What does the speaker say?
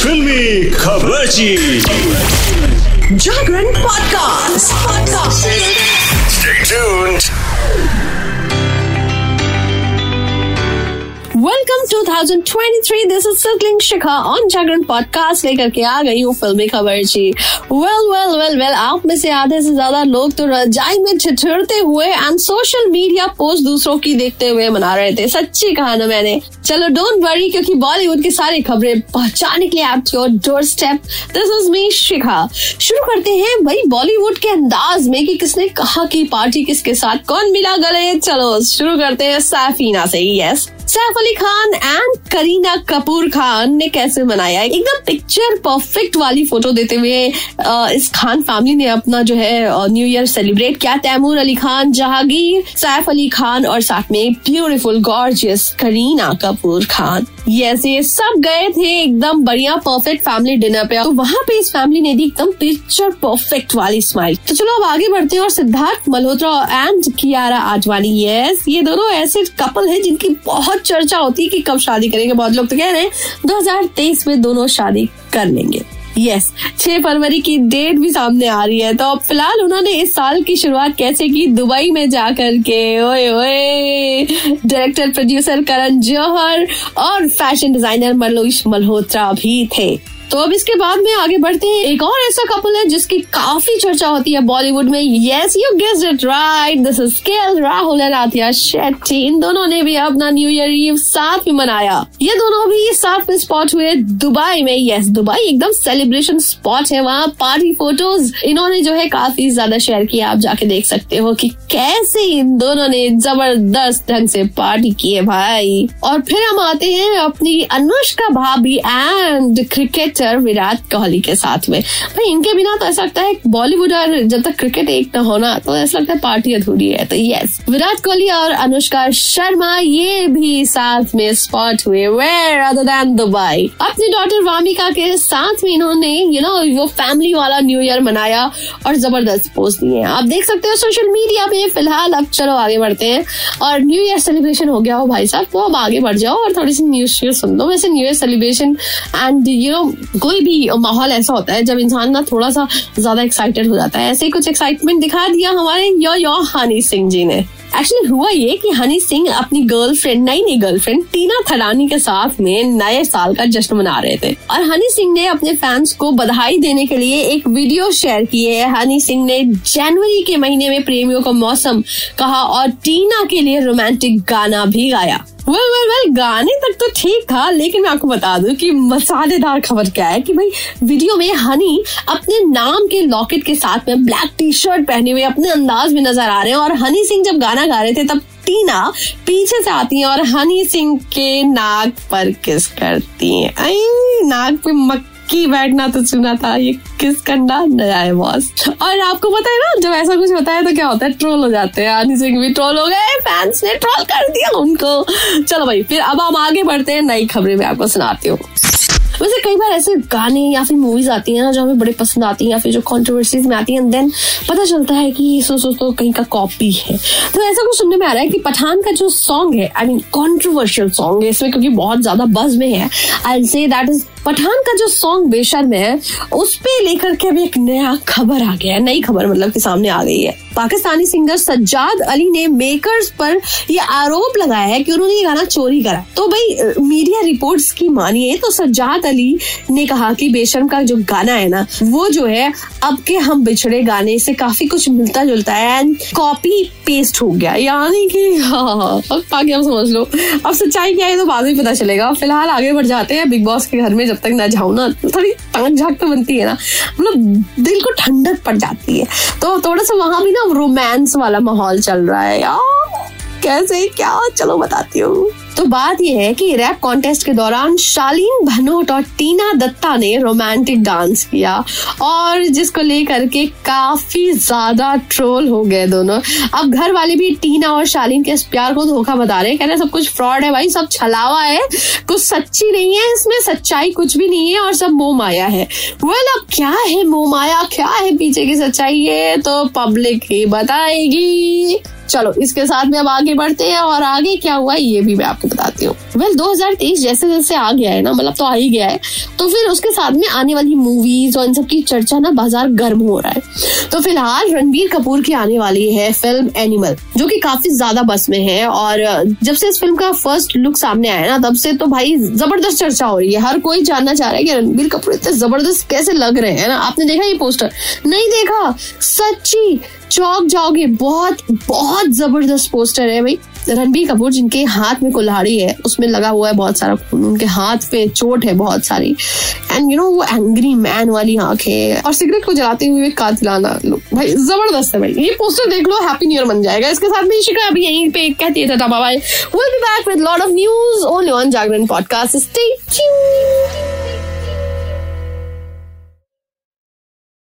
फिल्मी खबरची Jagran podcast. Podcast 2023 this is circling Shikha on Jagran podcast लेकर के आ गई हूँ फिल्मी खबर जी वेल वेल वेल वेल आप में से आधे से ज़्यादा लोग तो रजाई में ठिठुरते हुए एंड सोशल मीडिया पोस्ट दूसरों की देखते हुए मना रहे थे सच्ची कहा ना मैंने चलो डोंट वरी क्योंकि बॉलीवुड की सारी खबरें पहुँचाने के लिए आपकी और doorstep this is me Shikha शुरू करते हैं भाई बॉलीवुड के अंदाज में कि किसने कहा की पार्टी किसके साथ कौन मिला गले चलो शुरू करते हैं सैफीना से यस सैफ अली खान एंड करीना कपूर खान ने कैसे मनाया एकदम पिक्चर परफेक्ट वाली फ़ोटो देते हुए इस खान फैमिली ने अपना जो है न्यू ईयर सेलिब्रेट किया। तैमूर अली खान, जहांगीर, सैफ अली खान और साथ में beautiful gorgeous Kareena Kapoor Khan. Yes ये सब गए थे एकदम बढ़िया परफेक्ट फैमिली डिनर पे। तो वहाँ पे इस फैमिली ने दी एकदम पिक्चर परफेक्ट वाली स्माइल तो चलो अब आगे बढ़ते हैं और सिद्धार्थ मल्होत्रा एंड कियारा आजवानी यस ये दोनों ऐसे कपल है जिनकी बहुत चर्चा होती है कि कब शादी करेंगे। बहुत लोग तो कह रहे हैं 2023 में दोनों शादी कर लेंगे। यस छह फरवरी की डेट भी सामने आ रही है। तो फ़िलहाल उन्होंने इस साल की शुरुआत कैसे की? दुबई में जाकर के ओए ओए। डायरेक्टर प्रोड्यूसर करण जौहर और फ़ैशन डिज़ाइनर मनोज मल्होत्रा भी थे। तो अब इसके बाद में आगे बढ़ते हैं। एक और ऐसा कपल है जिसकी काफ़ी चर्चा होती है बॉलीवुड में। Yes you guess it right this is KL Rahul and Athiya Shetty इन दोनों ने भी अपना न्यू ईयर ईव साथ में मनाया। ये दोनों भी साथ में स्पॉट हुए दुबई में। यस दुबई एकदम सेलिब्रेशन स्पॉट है वहाँ। पार्टी फ़ोटोज़ इन्होंने जो है काफ़ी ज़्यादा शेयर किया। आप जाके देख सकते हो कि कैसे इन दोनों ने ज़बरदस्त ढंग से पार्टी की है भाई। और फिर हम आते हैं अपनी अनुष्का भाभी and cricket cricketer Virat Kohli के साथ में। भाई, इनके बिना तो ऐसा लगता है बॉलीवुड और जब तक क्रिकेट एक न होना तो ऐसा लगता है पार्टी अधूरी है। तो यस विराट कोहली और अनुष्का शर्मा, ये भी साथ में स्पॉट हुए। वेयर अदर देन दुबई अपनी डॉटर वामिका के साथ में इन्होंने यू नो वो फैमिली वाला न्यू ईयर मनाया और ज़बरदस्त पोस्ट दिए आप देख सकते हो सोशल मीडिया पे फ़िलहाल अब चलो आगे बढ़ते हैं। और न्यू ईयर सेलिब्रेशन हो गया हो भाई साहब तो अब आगे बढ़ जाओ और थोड़ी सी न्यूज़ सुन लो। वैसे new year celebration and you know कोई भी माहौल ऐसा होता है जब इंसान ना थोड़ा सा ज़्यादा एक्साइटेड हो जाता है। ऐसे कुछ एक्साइटमेंट दिखा दिया हमारे यो यो हनी सिंह जी ने। एक्चुअली हुआ ये कि हनी सिंह अपनी गर्लफ्रेंड नई नई गर्लफ्रेंड टीना थरानी के साथ में नए साल का जश्न मना रहे थे। और हनी सिंह ने अपने फैंस को बधाई देने के लिए एक वीडियो शेयर की है। हनी सिंह ने जनवरी के महीने में प्रेमियों का मौसम कहा और टीना के लिए रोमांटिक गाना भी गाया। वेल वेल वेल गाने तक तो ठीक था, लेकिन मैं आपको बता दूँ कि मसालेदार खबर क्या है कि भाई वीडियो में हनी अपने नाम के लॉकेट के साथ में ब्लैक टी शर्ट पहने हुए अपने अंदाज में नज़र आ रहे हैं और हनी सिंह जब गाना गा रहे थे, तब टीना पीछे से आती है और हनी सिंह के नाक पर किस करती है। नाक पे मक की बैठना तो सुना था, ये किस कंडा नया है बॉस और आपको पता है ना, जब ऐसा कुछ होता है तो क्या होता है ट्रोल हो जाते हैं। आनी सिंह भी ट्रोल हो गए फैंस ने ट्रोल कर दिया उनको। चलो भाई, फिर अब हम आगे बढ़ते हैं नई खबरें मैं आपको सुनाती हूँ। वैसे कई बार ऐसे गाने या फिर मूवीज़ आती हैं ना, जो हमें बड़े पसंद आती हैं या फिर जो कॉन्ट्रोवर्सीज में आती हैं देन पता चलता है कि सो सो तो कहीं का कॉपी है। तो ऐसा कुछ सुनने में आ रहा है कि पठान का जो सॉन्ग है आई मीन कॉन्ट्रोवर्शियल सॉन्ग है, इसमें क्योंकि बहुत ज़्यादा बज में है। आई से दैट इज़ पठान का जो सॉन्ग बेशर्म है, उस पे लेकर के अभी एक नया खबर आ गया है, नई खबर मतलब कि सामने आ गई है। पाकिस्तानी सिंगर सज्जाद अली ने मेकर्स पर यह आरोप लगाया है कि उन्होंने ये गाना चोरी करा। तो भाई मीडिया रिपोर्ट्स की मानिए तो सज्जाद अली ने कहा कि बेशर्म का जो गाना है ना, वो जो है, अब के हम बिछड़े गाने से काफ़ी कुछ मिलता जुलता है एंड कॉपी पेस्ट हो गया। यानी कि हाँ अब आगे हम समझ लो। अब सच्चाई क्या है तो बाद में पता चलेगा। फ़िलहाल आगे बढ़ जाते हैं, बिग बॉस के घर में जब तक ना जाऊँ ना, थोड़ी टांग झाक तो बनती है ना मतलब दिल को ठंडक पड़ जाती है। तो थोड़ा सा वहाँ भी ना रोमांस वाला माहौल चल रहा है। यार, कैसे, क्या? चलो बताती हूँ। तो बात यह है कि रैप कॉन्टेस्ट के दौरान शालीन भनोट और टीना दत्ता ने रोमांटिक डांस किया और जिसको लेकर के काफ़ी ज़्यादा ट्रोल हो गए दोनों। अब घर वाले भी टीना और शालीन के इस प्यार को धोखा बता रहे हैं। कह रहे सब कुछ फ्रॉड है भाई, सब छलावा है, कुछ सच्ची नहीं है, इसमें सच्चाई कुछ भी नहीं है और सब मोह माया है। वेल अब क्या है मोह माया? क्या है पीछे की सच्चाई? ये तो पब्लिक ही बताएगी। चलो, इसके साथ में अब आगे बढ़ते हैं और आगे क्या हुआ, ये भी मैं आपको बताती हूँ। वेल 2023 जैसे जैसे आ गया है ना मतलब तो आ ही गया है। तो फिर उसके साथ में आने वाली मूवीज़ और इन सब की चर्चा ना बाज़ार गर्म हो रहा है। तो फ़िलहाल रणबीर कपूर की आने वाली है फ़िल्म एनिमल जो कि काफ़ी ज़्यादा बस में है। और जब से इस फ़िल्म का फ़र्स्ट लुक सामने आया ना, तब से तो भाई ज़बरदस्त चर्चा हो रही है। हर कोई जानना चाह रहा है कि रणबीर कपूर इतने ज़बरदस्त कैसे लग रहे हैं ना। आपने देखा ये पोस्टर नहीं देखा? सच्ची, चौक जाओगे। बहुत बहुत ज़बरदस्त पोस्टर है भाई। रणबीर कपूर, जिनके हाथ में कुल्हाड़ी है, उसमें लगा हुआ है बहुत सारा खून। उनके हाथ पे चोट है बहुत सारी। एंड यू नो वो एंग्री मैन वाली आँखें और सिगरेट को जलाते हुए कातिलाना भाई, ज़बरदस्त है भाई। ये पोस्टर देख लो हैप्पी न्यू ईयर बन जाएगा। इसके साथ में शिका अभी यहीं पे कहती है bye will be back with lot of news only on Jagran podcast stay tuned